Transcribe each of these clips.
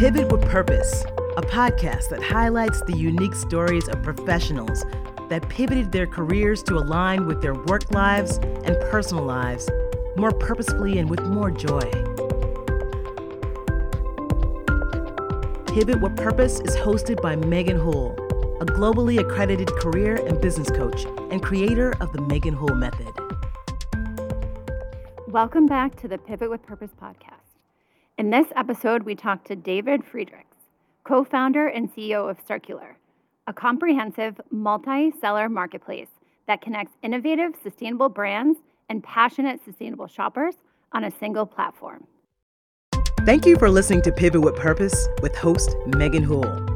Pivot with Purpose, a podcast that highlights the unique stories of professionals that pivoted their careers to align with their work lives and personal lives more purposefully and with more joy. Pivot with Purpose is hosted by Megan Houle, a globally accredited career and business coach and creator of the Megan Houle Method. Welcome back to the Pivot with Purpose podcast. In this episode, we talk to David Friedrichs, co founder and CEO of Circular, a comprehensive multi seller marketplace that connects innovative, sustainable brands and passionate, sustainable shoppers on a single platform. Thank you for listening to Pivot with Purpose with host Megan Houle.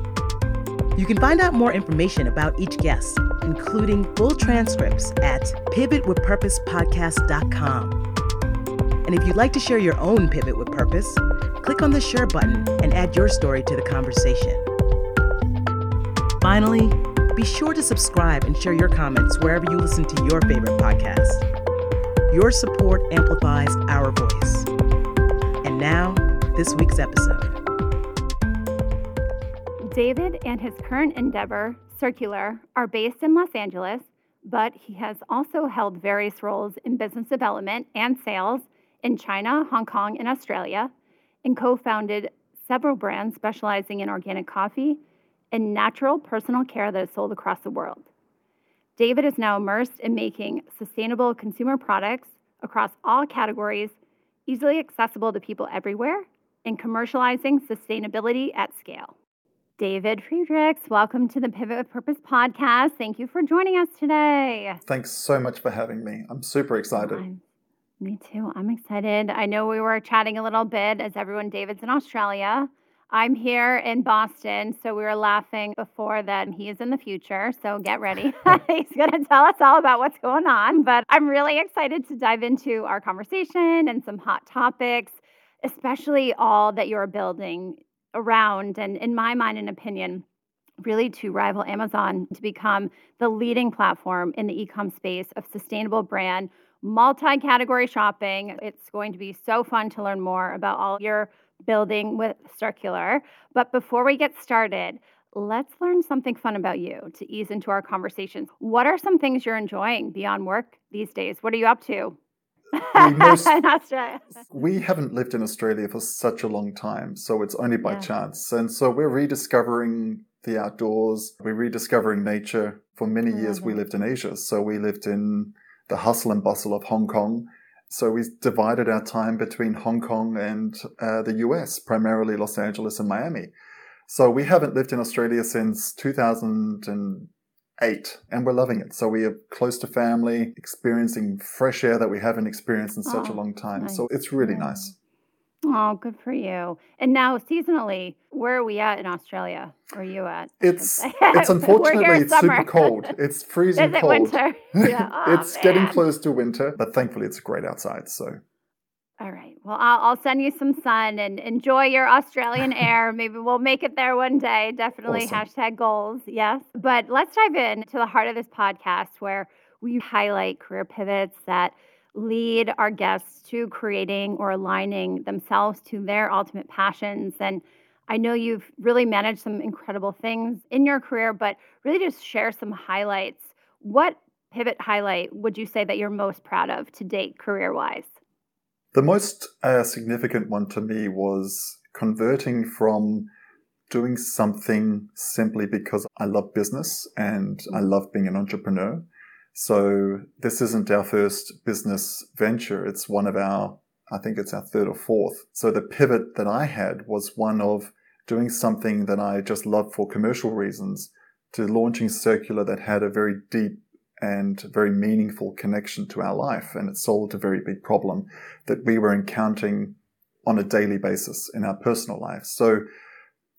You can find out more information about each guest, including full transcripts at pivotwithpurposepodcast.com. And if you'd like to share your own pivot with purpose, click on the share button and add your story to the conversation. Finally, be sure to subscribe and share your comments wherever you listen to your favorite podcast. Your support amplifies our voice. And now, this week's episode. David and his current endeavor, Circular, are based in Los Angeles, but he has also held various roles in business development and sales in China, Hong Kong, and Australia, and co founded several brands specializing in organic coffee and natural personal care that is sold across the world. David is now immersed in making sustainable consumer products across all categories, easily accessible to people everywhere, and commercializing sustainability at scale. David Friedrichs, welcome to the Pivot with Purpose podcast. Thank you for joining us today. Thanks so much for having me. I'm super excited. Me too. I'm excited. I know we were chatting a little bit as everyone, David's in Australia. I'm here in Boston, so we were laughing before that he is in the future. So get ready. He's going to tell us all about what's going on. But I'm really excited to dive into our conversation and some hot topics, especially all that you're building around. And in my mind and opinion, really to rival Amazon to become the leading platform in the e-com space of sustainable brand multi category shopping. It's going to be so fun to learn more about all you're building with Circular. But before we get started, let's learn something fun about you to ease into our conversations. What are some things you're enjoying beyond work these days? What are you up to? Most, we haven't lived in Australia for such a long time, so it's only by yeah. chance. And so we're rediscovering the outdoors, we're rediscovering nature. For many years, we lived in Asia. So we lived in the hustle and bustle of Hong Kong. So we divided our time between Hong Kong and uh, the US, primarily Los Angeles and Miami. So we haven't lived in Australia since 2008 and we're loving it. So we are close to family, experiencing fresh air that we haven't experienced in such oh, a long time. Nice. So it's really yeah. nice. Oh, good for you. And now, seasonally, where are we at in Australia? Where are you at? It's it's unfortunately it's summer. super cold. It's freezing Is it cold. winter? Yeah. Oh, it's man. getting close to winter, but thankfully it's great outside. So. All right. Well, I'll, I'll send you some sun and enjoy your Australian air. Maybe we'll make it there one day. Definitely awesome. hashtag goals. Yes. But let's dive in to the heart of this podcast where we highlight career pivots that lead our guests to creating or aligning themselves to their ultimate passions. And I know you've really managed some incredible things in your career, but really just share some highlights. What pivot highlight would you say that you're most proud of to date career wise? The most uh, significant one to me was converting from doing something simply because I love business and I love being an entrepreneur so this isn't our first business venture. It's one of our, I think it's our third or fourth. So the pivot that I had was one of doing something that I just loved for commercial reasons to launching Circular that had a very deep and very meaningful connection to our life. And it solved a very big problem that we were encountering on a daily basis in our personal lives. So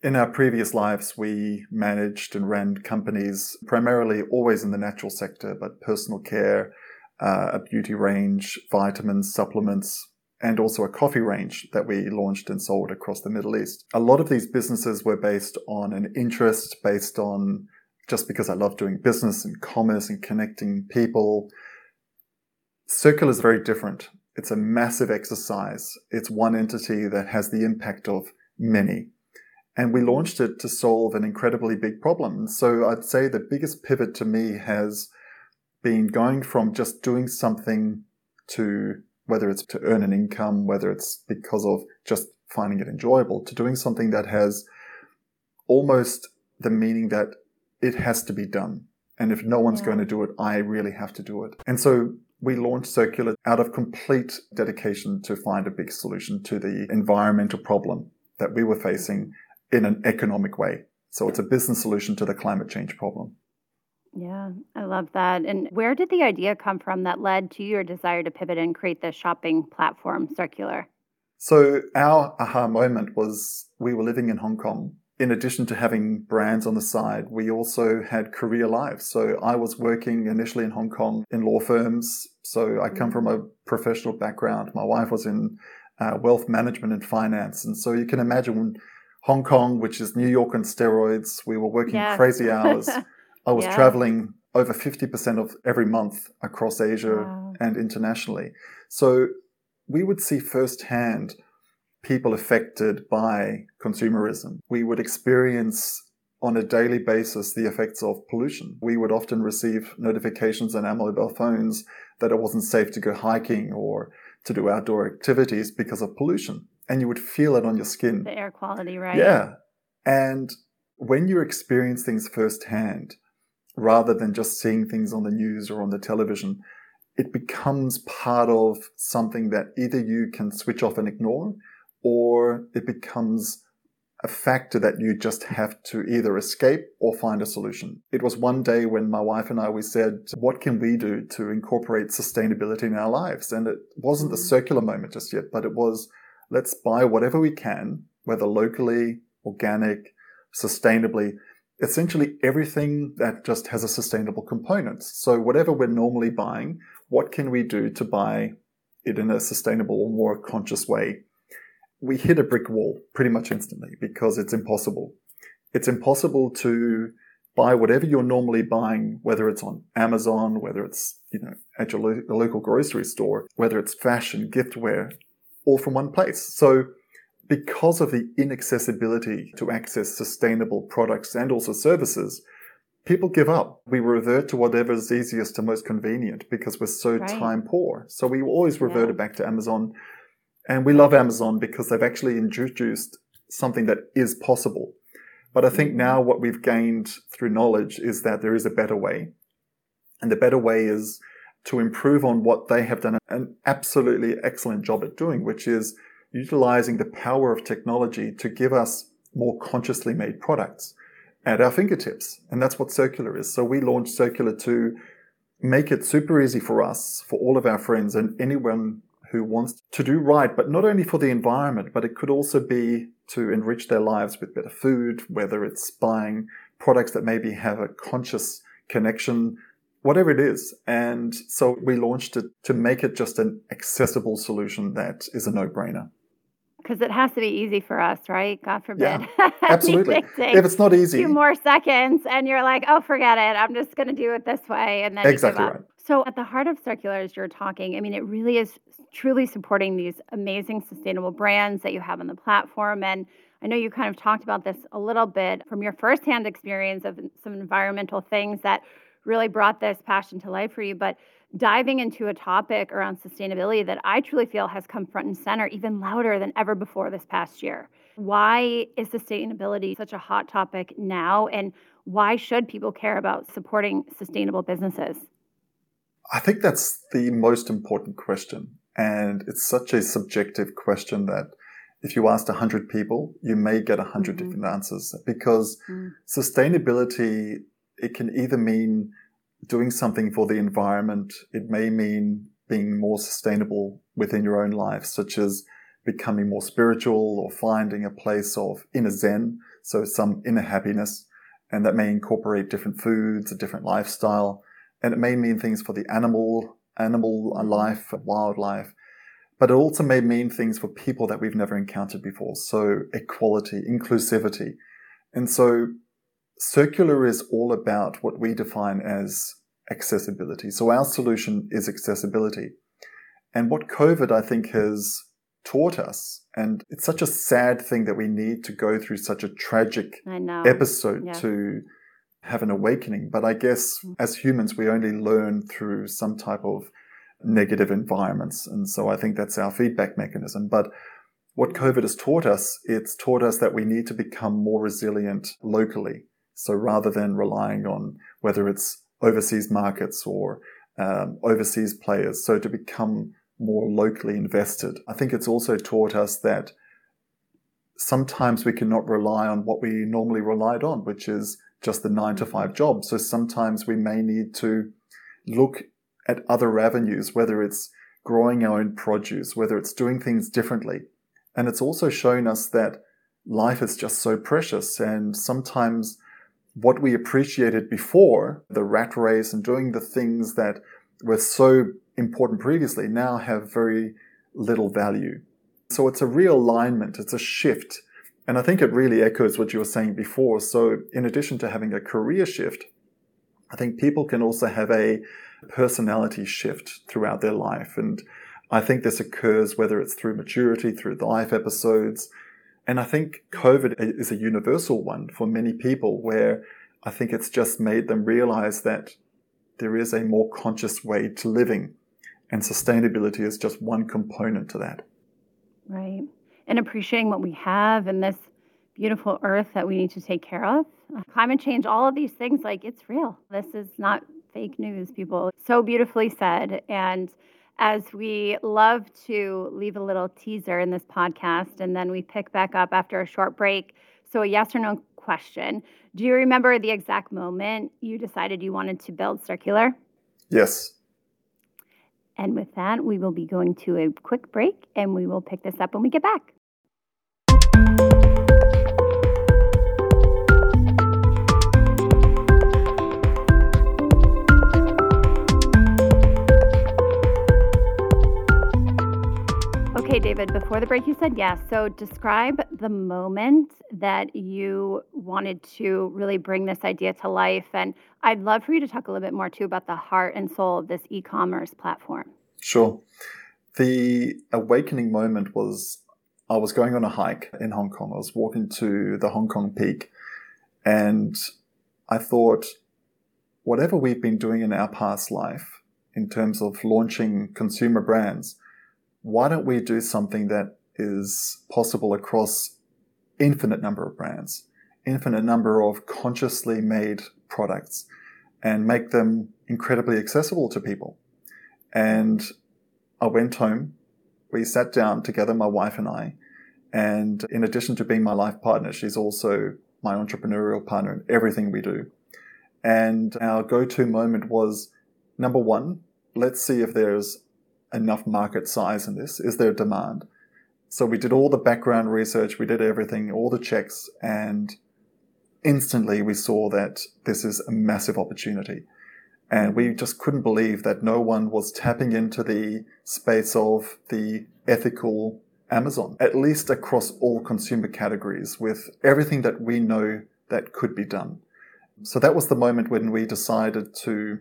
in our previous lives, we managed and ran companies primarily always in the natural sector, but personal care, uh, a beauty range, vitamins, supplements, and also a coffee range that we launched and sold across the Middle East. A lot of these businesses were based on an interest, based on just because I love doing business and commerce and connecting people. Circular is very different. It's a massive exercise. It's one entity that has the impact of many. And we launched it to solve an incredibly big problem. So I'd say the biggest pivot to me has been going from just doing something to whether it's to earn an income, whether it's because of just finding it enjoyable, to doing something that has almost the meaning that it has to be done. And if no one's yeah. going to do it, I really have to do it. And so we launched Circular out of complete dedication to find a big solution to the environmental problem that we were facing in an economic way. So it's a business solution to the climate change problem. Yeah, I love that. And where did the idea come from that led to your desire to pivot and create the shopping platform Circular? So, our aha moment was we were living in Hong Kong. In addition to having brands on the side, we also had career lives. So, I was working initially in Hong Kong in law firms. So, I come from a professional background. My wife was in uh, wealth management and finance. And so, you can imagine Hong Kong, which is New York on steroids, we were working yes. crazy hours. I was yeah. traveling over 50% of every month across Asia wow. and internationally. So we would see firsthand people affected by consumerism. We would experience on a daily basis the effects of pollution. We would often receive notifications on our mobile phones that it wasn't safe to go hiking or to do outdoor activities because of pollution. And you would feel it on your skin. The air quality, right? Yeah. And when you experience things firsthand, rather than just seeing things on the news or on the television, it becomes part of something that either you can switch off and ignore, or it becomes a factor that you just have to either escape or find a solution. It was one day when my wife and I, we said, what can we do to incorporate sustainability in our lives? And it wasn't the mm. circular moment just yet, but it was, let's buy whatever we can, whether locally, organic, sustainably, essentially everything that just has a sustainable component. So whatever we're normally buying, what can we do to buy it in a sustainable, more conscious way? We hit a brick wall pretty much instantly because it's impossible. It's impossible to buy whatever you're normally buying, whether it's on Amazon, whether it's, you know, at your lo- local grocery store, whether it's fashion, giftware, all from one place. So because of the inaccessibility to access sustainable products and also services, people give up. We revert to whatever is easiest and most convenient because we're so right. time poor. So we always reverted yeah. back to Amazon. And we love Amazon because they've actually introduced something that is possible. But I think now what we've gained through knowledge is that there is a better way. And the better way is to improve on what they have done an absolutely excellent job at doing, which is utilizing the power of technology to give us more consciously made products at our fingertips. And that's what Circular is. So we launched Circular to make it super easy for us, for all of our friends and anyone who wants to do right, but not only for the environment, but it could also be to enrich their lives with better food, whether it's buying products that maybe have a conscious connection, whatever it is. And so we launched it to make it just an accessible solution that is a no brainer because it has to be easy for us, right? God forbid. Yeah, absolutely. if it's not easy, two more seconds, and you're like, "Oh, forget it. I'm just going to do it this way," and then exactly right. So, at the heart of circulars, you're talking. I mean, it really is truly supporting these amazing sustainable brands that you have on the platform, and I know you kind of talked about this a little bit from your firsthand experience of some environmental things that really brought this passion to life for you, but diving into a topic around sustainability that I truly feel has come front and center even louder than ever before this past year. Why is sustainability such a hot topic now? And why should people care about supporting sustainable businesses? I think that's the most important question. And it's such a subjective question that if you asked 100 people, you may get 100 mm-hmm. different answers because mm. sustainability, it can either mean doing something for the environment. It may mean being more sustainable within your own life, such as becoming more spiritual or finding a place of inner zen, so some inner happiness. And that may incorporate different foods, a different lifestyle. And it may mean things for the animal, animal life, wildlife. But it also may mean things for people that we've never encountered before. So equality, inclusivity. And so Circular is all about what we define as accessibility. So our solution is accessibility. And what COVID, I think, has taught us. And it's such a sad thing that we need to go through such a tragic episode Yeah. to have an awakening. But I guess Mm. as humans, we only learn through some type of negative environments. And so I think that's our feedback mechanism. But what COVID has taught us, it's taught us that we need to become more resilient locally. So rather than relying on whether it's overseas markets or um, overseas players, so to become more locally invested. I think it's also taught us that sometimes we cannot rely on what we normally relied on, which is just the nine to five job. So sometimes we may need to look at other avenues, whether it's growing our own produce, whether it's doing things differently. And it's also shown us that life is just so precious and sometimes what we appreciated before, the rat race and doing the things that were so important previously now have very little value. So it's a realignment, it's a shift. And I think it really echoes what you were saying before. So in addition to having a career shift, I think people can also have a personality shift throughout their life. And I think this occurs whether it's through maturity, through the life episodes. And I think COVID is a universal one for many people where I think it's just made them realize that there is a more conscious way to living. And sustainability is just one component to that. Right. And appreciating what we have and this beautiful earth that we need to take care of. Climate change, all of these things, like it's real. This is not fake news, people. So beautifully said. And as we love to leave a little teaser in this podcast and then we pick back up after a short break. So, a yes or no question Do you remember the exact moment you decided you wanted to build circular? Yes. And with that, we will be going to a quick break and we will pick this up when we get back. David, before the break, you said yes. So describe the moment that you wanted to really bring this idea to life. And I'd love for you to talk a little bit more too about the heart and soul of this e commerce platform. Sure. The awakening moment was I was going on a hike in Hong Kong. I was walking to the Hong Kong peak and I thought, whatever we've been doing in our past life in terms of launching consumer brands, why don't we do something that is possible across infinite number of brands, infinite number of consciously made products and make them incredibly accessible to people? And I went home. We sat down together, my wife and I. And in addition to being my life partner, she's also my entrepreneurial partner in everything we do. And our go to moment was number one, let's see if there's enough market size in this. Is there demand? So we did all the background research, we did everything, all the checks, and instantly we saw that this is a massive opportunity. And we just couldn't believe that no one was tapping into the space of the ethical Amazon, at least across all consumer categories with everything that we know that could be done. So that was the moment when we decided to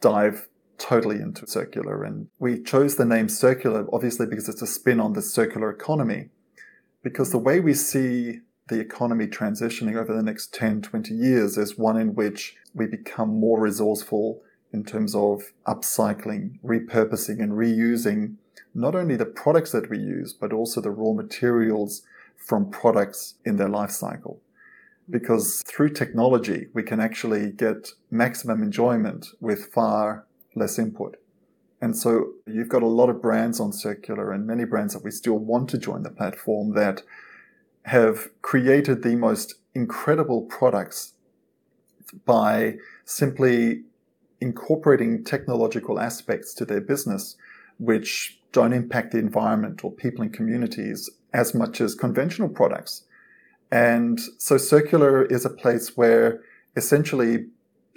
dive totally into circular. And we chose the name circular, obviously, because it's a spin on the circular economy. Because the way we see the economy transitioning over the next 10, 20 years is one in which we become more resourceful in terms of upcycling, repurposing, and reusing not only the products that we use, but also the raw materials from products in their life cycle. Because through technology, we can actually get maximum enjoyment with far less input. And so you've got a lot of brands on Circular and many brands that we still want to join the platform that have created the most incredible products by simply incorporating technological aspects to their business, which don't impact the environment or people and communities as much as conventional products. And so circular is a place where essentially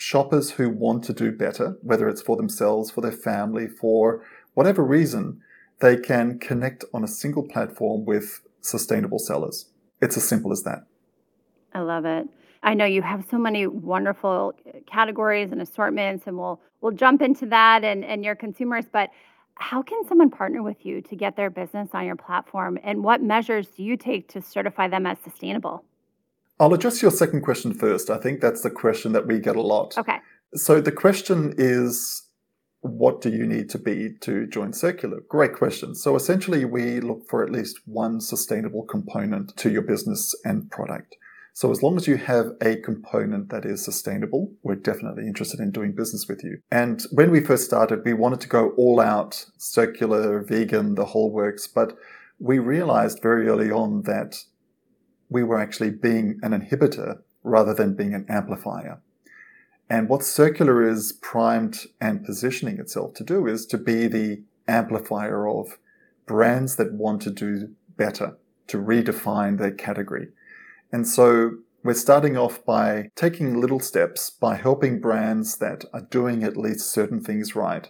shoppers who want to do better, whether it's for themselves, for their family, for whatever reason, they can connect on a single platform with sustainable sellers. It's as simple as that. I love it. I know you have so many wonderful categories and assortments, and we'll we'll jump into that and, and your consumers. But How can someone partner with you to get their business on your platform? And what measures do you take to certify them as sustainable? I'll address your second question first. I think that's the question that we get a lot. Okay. So the question is what do you need to be to join Circular? Great question. So essentially, we look for at least one sustainable component to your business and product. So as long as you have a component that is sustainable, we're definitely interested in doing business with you. And when we first started, we wanted to go all out, circular, vegan, the whole works, but we realized very early on that we were actually being an inhibitor rather than being an amplifier. And what circular is primed and positioning itself to do is to be the amplifier of brands that want to do better, to redefine their category. And so we're starting off by taking little steps by helping brands that are doing at least certain things right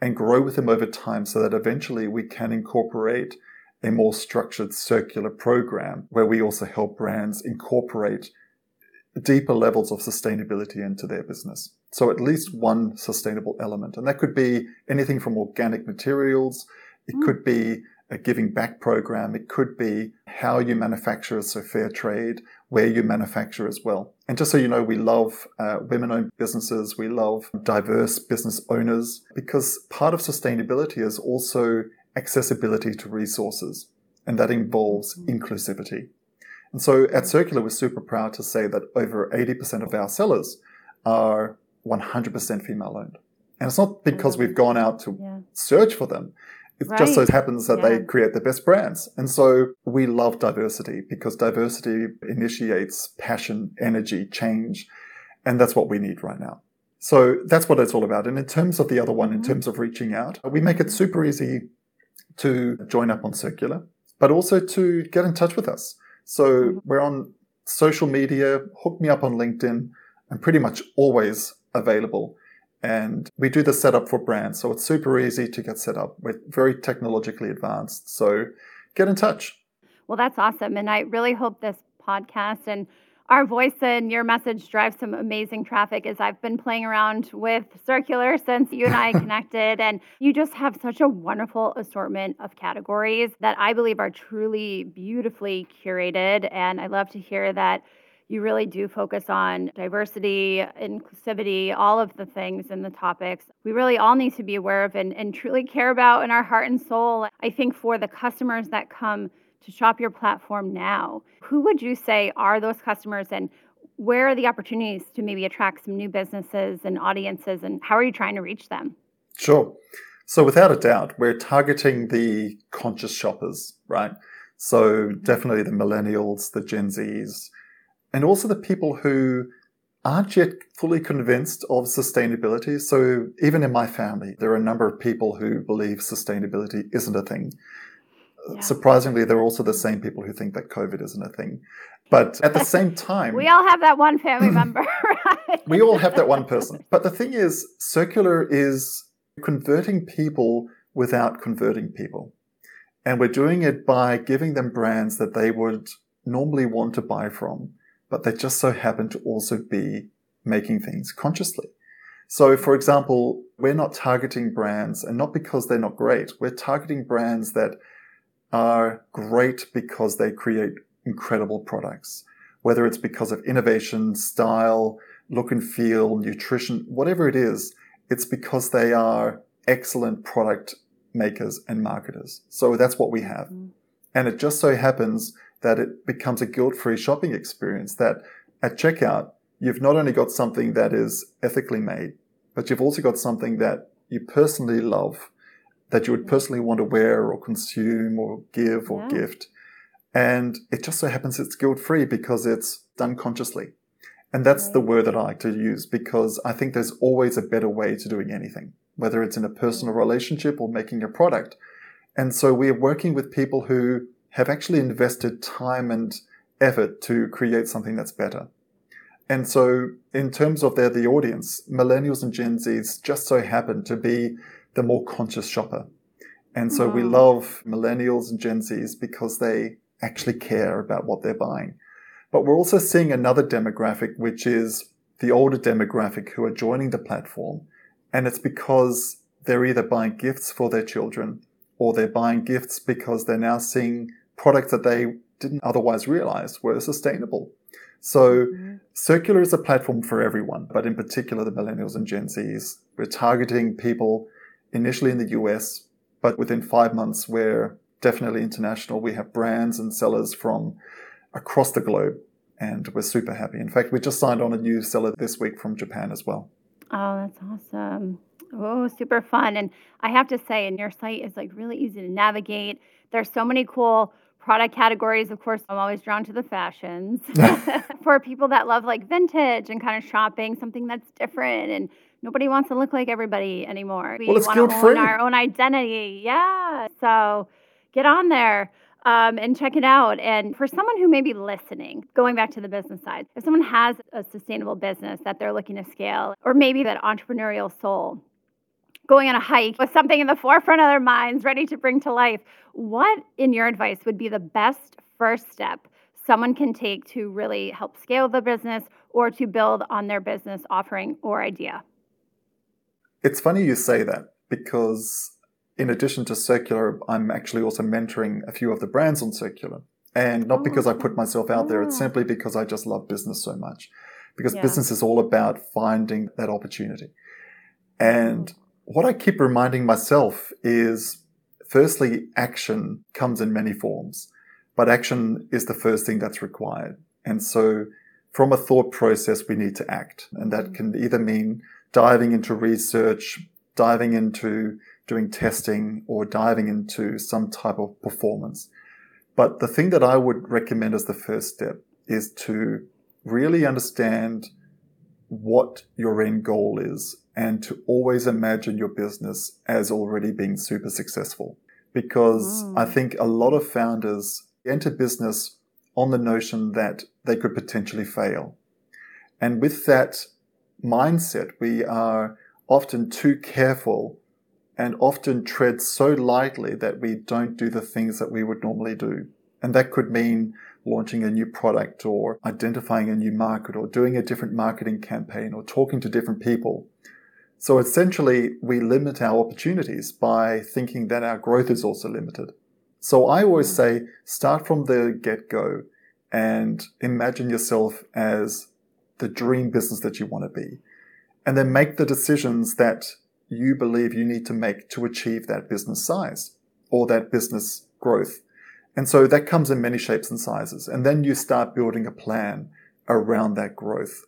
and grow with them over time so that eventually we can incorporate a more structured circular program where we also help brands incorporate deeper levels of sustainability into their business. So at least one sustainable element. And that could be anything from organic materials. It mm. could be a giving back program. It could be how you manufacture, so fair trade, where you manufacture as well. And just so you know, we love uh, women owned businesses. We love diverse business owners because part of sustainability is also accessibility to resources. And that involves mm. inclusivity. And so at Circular, we're super proud to say that over 80% of our sellers are 100% female owned. And it's not because we've gone out to yeah. search for them. It right. just so happens that yeah. they create the best brands. And so we love diversity because diversity initiates passion, energy, change. And that's what we need right now. So that's what it's all about. And in terms of the other one, in mm-hmm. terms of reaching out, we make it super easy to join up on Circular, but also to get in touch with us. So mm-hmm. we're on social media. Hook me up on LinkedIn. I'm pretty much always available. And we do the setup for brands. So it's super easy to get set up. We're very technologically advanced. So get in touch. Well, that's awesome. And I really hope this podcast and our voice and your message drives some amazing traffic as I've been playing around with Circular since you and I connected. And you just have such a wonderful assortment of categories that I believe are truly beautifully curated. And I love to hear that you really do focus on diversity, inclusivity, all of the things and the topics we really all need to be aware of and, and truly care about in our heart and soul. I think for the customers that come to shop your platform now, who would you say are those customers and where are the opportunities to maybe attract some new businesses and audiences and how are you trying to reach them? Sure. So without a doubt, we're targeting the conscious shoppers, right? So mm-hmm. definitely the millennials, the Gen Zs, and also the people who aren't yet fully convinced of sustainability. So even in my family, there are a number of people who believe sustainability isn't a thing. Yeah. Surprisingly, they're also the same people who think that COVID isn't a thing. But at the same time, we all have that one family member, right? we all have that one person. But the thing is, circular is converting people without converting people. And we're doing it by giving them brands that they would normally want to buy from but they just so happen to also be making things consciously. So, for example, we're not targeting brands, and not because they're not great, we're targeting brands that are great because they create incredible products. Whether it's because of innovation, style, look and feel, nutrition, whatever it is, it's because they are excellent product makers and marketers. So that's what we have. Mm. And it just so happens that it becomes a guilt-free shopping experience that at checkout, you've not only got something that is ethically made, but you've also got something that you personally love, that you would personally want to wear or consume or give or yeah. gift. And it just so happens it's guilt-free because it's done consciously. And that's right. the word that I like to use because I think there's always a better way to doing anything, whether it's in a personal mm. relationship or making a product. And so we're working with people who have actually invested time and effort to create something that's better. And so, in terms of their the audience, millennials and Gen Zs just so happen to be the more conscious shopper. And so, wow. we love millennials and Gen Zs because they actually care about what they're buying. But we're also seeing another demographic, which is the older demographic who are joining the platform. And it's because they're either buying gifts for their children or they're buying gifts because they're now seeing products that they didn't otherwise realize were sustainable. So mm-hmm. circular is a platform for everyone, but in particular the millennials and Gen Zs. We're targeting people initially in the US, but within five months we're definitely international. We have brands and sellers from across the globe and we're super happy. In fact, we just signed on a new seller this week from Japan as well. Oh, that's awesome. Oh, super fun. And I have to say, and your site is like really easy to navigate. There's so many cool product categories. Of course, I'm always drawn to the fashions. For people that love like vintage and kind of shopping, something that's different and nobody wants to look like everybody anymore. We well, it's want to own our own identity. Yeah. So get on there um, and check it out. And for someone who may be listening, going back to the business side, if someone has a sustainable business that they're looking to scale, or maybe that entrepreneurial soul, going on a hike with something in the forefront of their minds, ready to bring to life, what, in your advice, would be the best first step someone can take to really help scale the business or to build on their business offering or idea? It's funny you say that because in addition to Circular, I'm actually also mentoring a few of the brands on Circular. And not because I put myself out there, it's ah. simply because I just love business so much. Because yeah. business is all about finding that opportunity. And what I keep reminding myself is firstly, action comes in many forms, but action is the first thing that's required. And so from a thought process, we need to act. And that mm. can either mean diving into research, diving into doing testing or diving into some type of performance. But the thing that I would recommend as the first step is to really understand what your end goal is and to always imagine your business as already being super successful. Because mm. I think a lot of founders enter business on the notion that they could potentially fail. And with that mindset, we are often too careful and often tread so lightly that we don't do the things that we would normally do. And that could mean launching a new product or identifying a new market or doing a different marketing campaign or talking to different people. So essentially, we limit our opportunities by thinking that our growth is also limited. So I always say start from the get go and imagine yourself as the dream business that you want to be. And then make the decisions that you believe you need to make to achieve that business size or that business growth. And so that comes in many shapes and sizes. And then you start building a plan around that growth.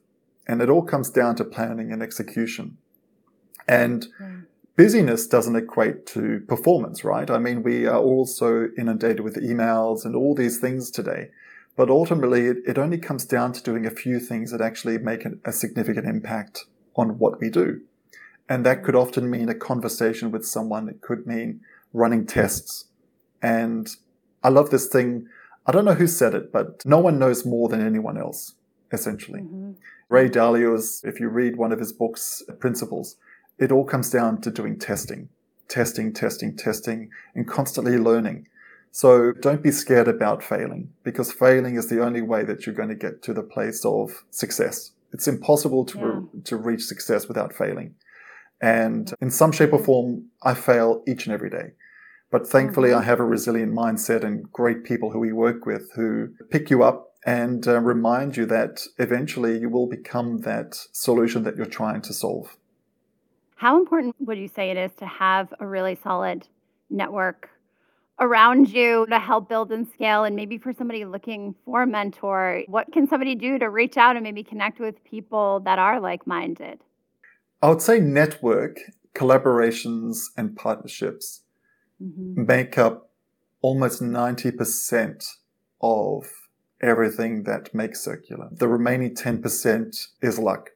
And it all comes down to planning and execution. And busyness doesn't equate to performance, right? I mean, we are also inundated with emails and all these things today. But ultimately, it, it only comes down to doing a few things that actually make a significant impact on what we do. And that could often mean a conversation with someone. It could mean running tests. And I love this thing. I don't know who said it, but no one knows more than anyone else, essentially. Mm-hmm. Ray Dalio's, if you read one of his books, Principles, it all comes down to doing testing, testing, testing, testing, and constantly learning. So don't be scared about failing because failing is the only way that you're going to get to the place of success. It's impossible to, yeah. re- to reach success without failing. And in some shape or form, I fail each and every day. But thankfully, I have a resilient mindset and great people who we work with who pick you up and uh, remind you that eventually you will become that solution that you're trying to solve. How important would you say it is to have a really solid network around you to help build and scale? And maybe for somebody looking for a mentor, what can somebody do to reach out and maybe connect with people that are like minded? I would say network, collaborations, and partnerships mm-hmm. make up almost 90% of everything that makes circular. The remaining 10% is luck.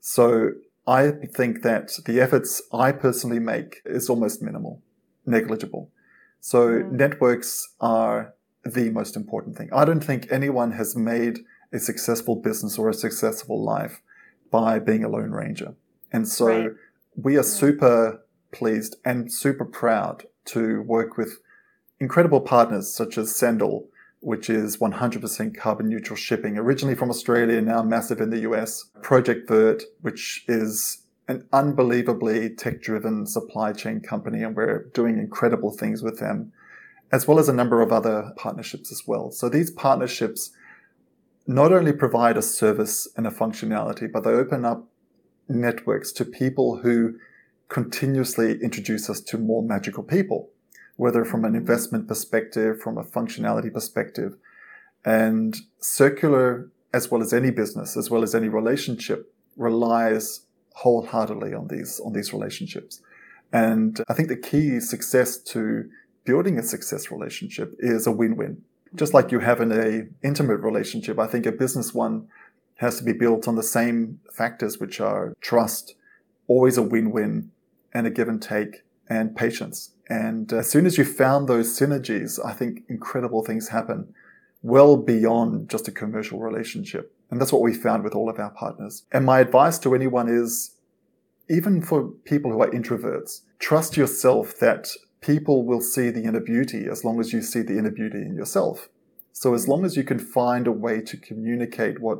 So I think that the efforts I personally make is almost minimal, negligible. So mm. networks are the most important thing. I don't think anyone has made a successful business or a successful life by being a lone ranger. And so right. we are super pleased and super proud to work with incredible partners such as Sendle, which is 100% carbon neutral shipping, originally from Australia, now massive in the US. Project Verte, which is an unbelievably tech driven supply chain company and we're doing incredible things with them, as well as a number of other partnerships as well. So these partnerships not only provide a service and a functionality, but they open up networks to people who continuously introduce us to more magical people, whether from an investment perspective, from a functionality perspective. And circular, as well as any business, as well as any relationship, relies wholeheartedly on these, on these relationships. And I think the key success to building a success relationship is a win-win. Just like you have in a intimate relationship, I think a business one has to be built on the same factors, which are trust, always a win-win, and a give and take, and patience. And as soon as you found those synergies, I think incredible things happen well beyond just a commercial relationship. And that's what we found with all of our partners. And my advice to anyone is, even for people who are introverts, trust yourself that people will see the inner beauty as long as you see the inner beauty in yourself. So as long as you can find a way to communicate what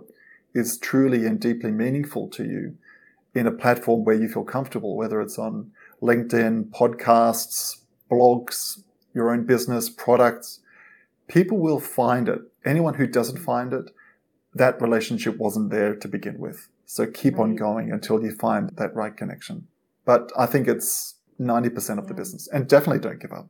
is truly and deeply meaningful to you in a platform where you feel comfortable, whether it's on LinkedIn, podcasts, blogs, your own business, products, people will find it. Anyone who doesn't find it, that relationship wasn't there to begin with. So keep right. on going until you find that right connection. But I think it's 90% of the business and definitely don't give up.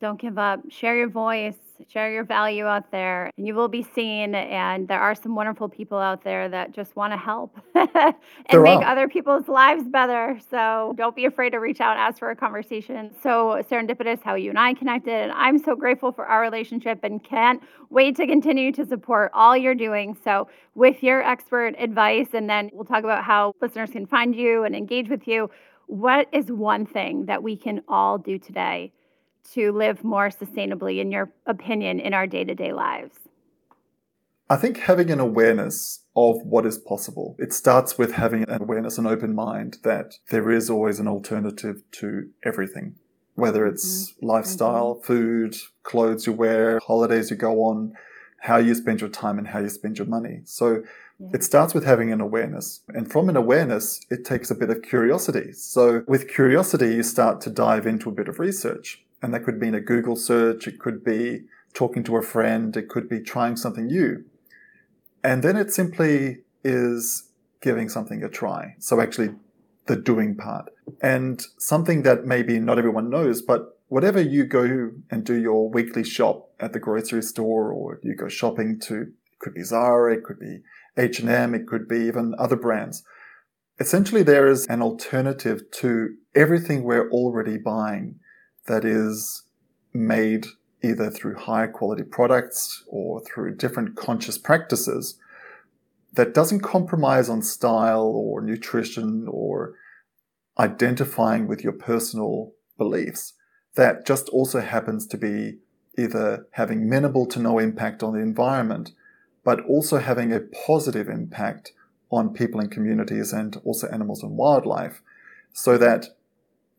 Don't give up. Share your voice, share your value out there, and you will be seen. And there are some wonderful people out there that just want to help and there make are. other people's lives better. So don't be afraid to reach out and ask for a conversation. So serendipitous how you and I connected. And I'm so grateful for our relationship and can't wait to continue to support all you're doing. So, with your expert advice, and then we'll talk about how listeners can find you and engage with you. What is one thing that we can all do today to live more sustainably, in your opinion, in our day to day lives? I think having an awareness of what is possible. It starts with having an awareness, an open mind that there is always an alternative to everything, whether it's mm-hmm. lifestyle, mm-hmm. food, clothes you wear, holidays you go on, how you spend your time and how you spend your money. So yeah. it starts with having an awareness. And from an awareness, it takes a bit of curiosity. So with curiosity, you start to dive into a bit of research. And that could mean a Google search. It could be talking to a friend. It could be trying something new. And then it simply is giving something a try. So actually the doing part and something that maybe not everyone knows, but whatever you go and do your weekly shop at the grocery store or you go shopping to, it could be Zara, it could be H&M, it could be even other brands. Essentially, there is an alternative to everything we're already buying that is made either through higher quality products or through different conscious practices that doesn't compromise on style or nutrition or identifying with your personal beliefs. That just also happens to be either having minimal to no impact on the environment, but also having a positive impact on people and communities and also animals and wildlife. So that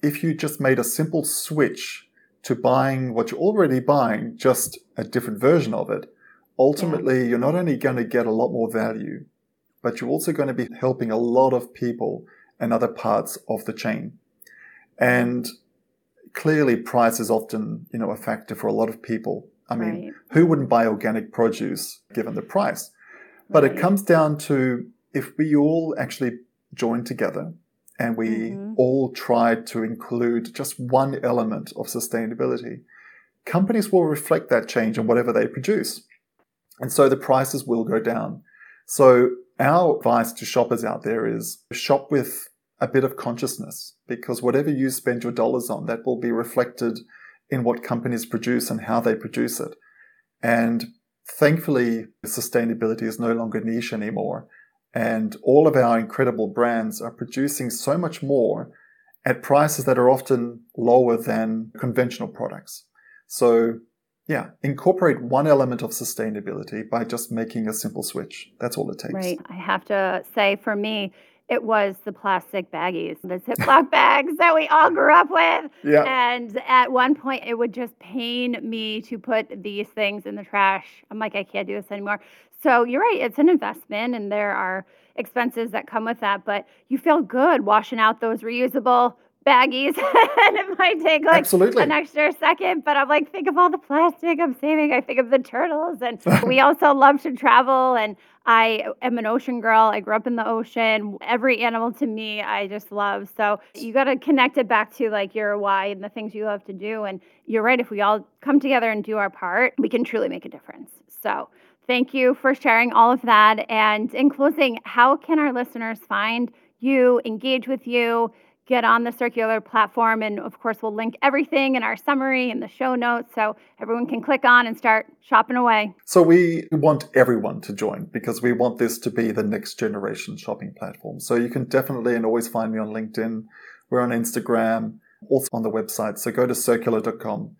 if you just made a simple switch to buying what you're already buying, just a different version of it, ultimately yeah. you're not only going to get a lot more value, but you're also going to be helping a lot of people and other parts of the chain. And clearly price is often, you know, a factor for a lot of people. I mean, right. who wouldn't buy organic produce given the price? But right. it comes down to if we all actually join together and we mm-hmm. all try to include just one element of sustainability, companies will reflect that change in whatever they produce. And so the prices will go down. So our advice to shoppers out there is shop with a bit of consciousness because whatever you spend your dollars on, that will be reflected in what companies produce and how they produce it. And thankfully, sustainability is no longer niche anymore. And all of our incredible brands are producing so much more at prices that are often lower than conventional products. So yeah, incorporate one element of sustainability by just making a simple switch. That's all it takes. Right. I have to say, for me, it was the plastic baggies, the Ziploc bags that we all grew up with. Yeah. And at one point, it would just pain me to put these things in the trash. I'm like, I can't do this anymore. So you're right, it's an investment, and there are expenses that come with that, but you feel good washing out those reusable baggies and it might take like Absolutely. an extra second but i'm like think of all the plastic i'm saving i think of the turtles and we also love to travel and i am an ocean girl i grew up in the ocean every animal to me i just love so you got to connect it back to like your why and the things you love to do and you're right if we all come together and do our part we can truly make a difference so thank you for sharing all of that and in closing how can our listeners find you engage with you get on the circular platform. And of course, we'll link everything in our summary and the show notes so everyone can click on and start shopping away. So we want everyone to join because we want this to be the next generation shopping platform. So you can definitely and always find me on LinkedIn. We're on Instagram, also on the website. So go to circular.com.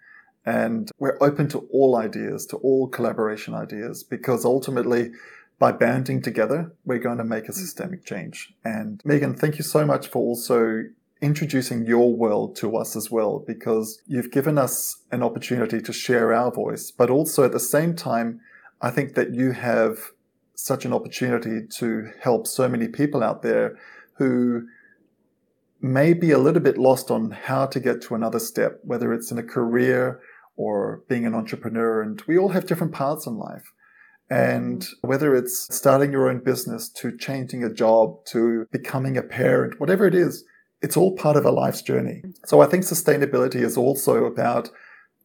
And we're open to all ideas, to all collaboration ideas, because ultimately, by banding together, we're going to make a systemic change. And Megan, thank you so much for also introducing your world to us as well, because you've given us an opportunity to share our voice, but also at the same time, I think that you have such an opportunity to help so many people out there who may be a little bit lost on how to get to another step, whether it's in a career or being an entrepreneur. And we all have different paths in life. And whether it's starting your own business to changing a job to becoming a parent, whatever it is, it's all part of a life's journey. So I think sustainability is also about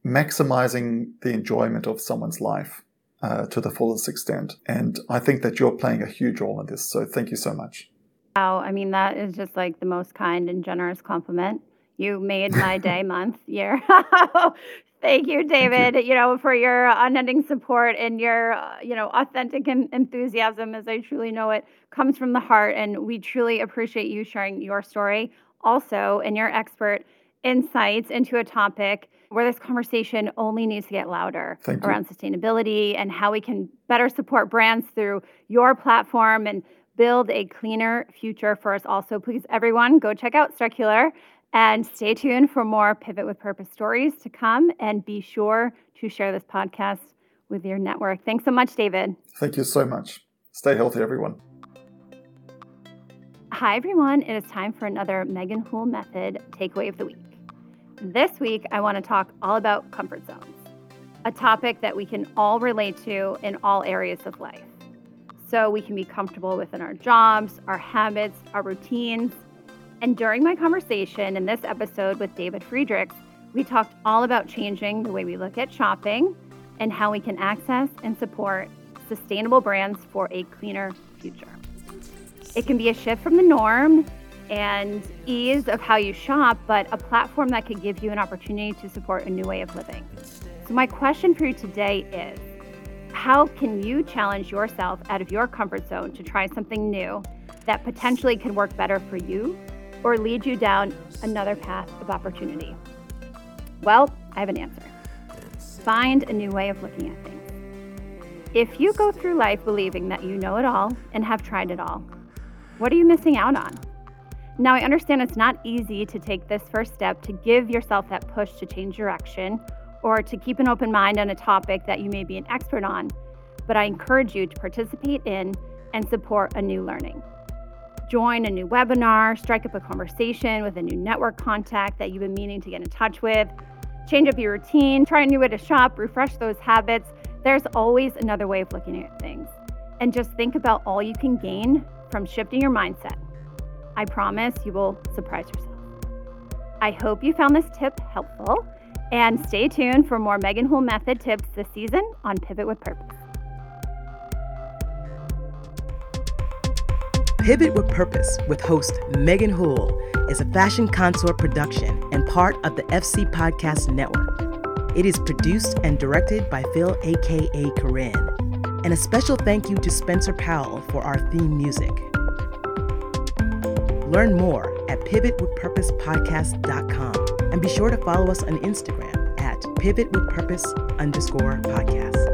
maximizing the enjoyment of someone's life uh, to the fullest extent. And I think that you're playing a huge role in this. So thank you so much. Wow. I mean, that is just like the most kind and generous compliment. You made my day, month, year. Thank you, David. Thank you. you. know, for your unending support and your, uh, you know, authentic enthusiasm, as I truly know it, comes from the heart. And we truly appreciate you sharing your story also and your expert insights into a topic where this conversation only needs to get louder Thank around you. sustainability and how we can better support brands through your platform and build a cleaner future for us all. So please, everyone, go check out Circular and stay tuned for more Pivot with Purpose stories to come. And be sure to share this podcast with your network. Thanks so much, David. Thank you so much. Stay healthy, everyone. Hi, everyone. It is time for another Megan Hool Method takeaway of the week. This week, I want to talk all about comfort zones, a topic that we can all relate to in all areas of life. So we can be comfortable within our jobs, our habits, our routines. And during my conversation in this episode with David Friedrichs, we talked all about changing the way we look at shopping and how we can access and support sustainable brands for a cleaner future. It can be a shift from the norm and ease of how you shop, but a platform that could give you an opportunity to support a new way of living. So, my question for you today is how can you challenge yourself out of your comfort zone to try something new that potentially could work better for you or lead you down another path of opportunity? Well, I have an answer. Find a new way of looking at things. If you go through life believing that you know it all and have tried it all, what are you missing out on? Now, I understand it's not easy to take this first step to give yourself that push to change direction or to keep an open mind on a topic that you may be an expert on, but I encourage you to participate in and support a new learning. Join a new webinar, strike up a conversation with a new network contact that you've been meaning to get in touch with, change up your routine, try a new way to shop, refresh those habits. There's always another way of looking at things. And just think about all you can gain from shifting your mindset. I promise you will surprise yourself. I hope you found this tip helpful and stay tuned for more Megan Hool Method tips this season on Pivot with Purpose. Pivot with Purpose with host Megan Hool is a fashion consort production and part of the FC Podcast Network. It is produced and directed by Phil, aka Corinne. And a special thank you to Spencer Powell for our theme music. Learn more at pivotwithpurposepodcast.com and be sure to follow us on Instagram at pivotwithpurpose underscore podcast.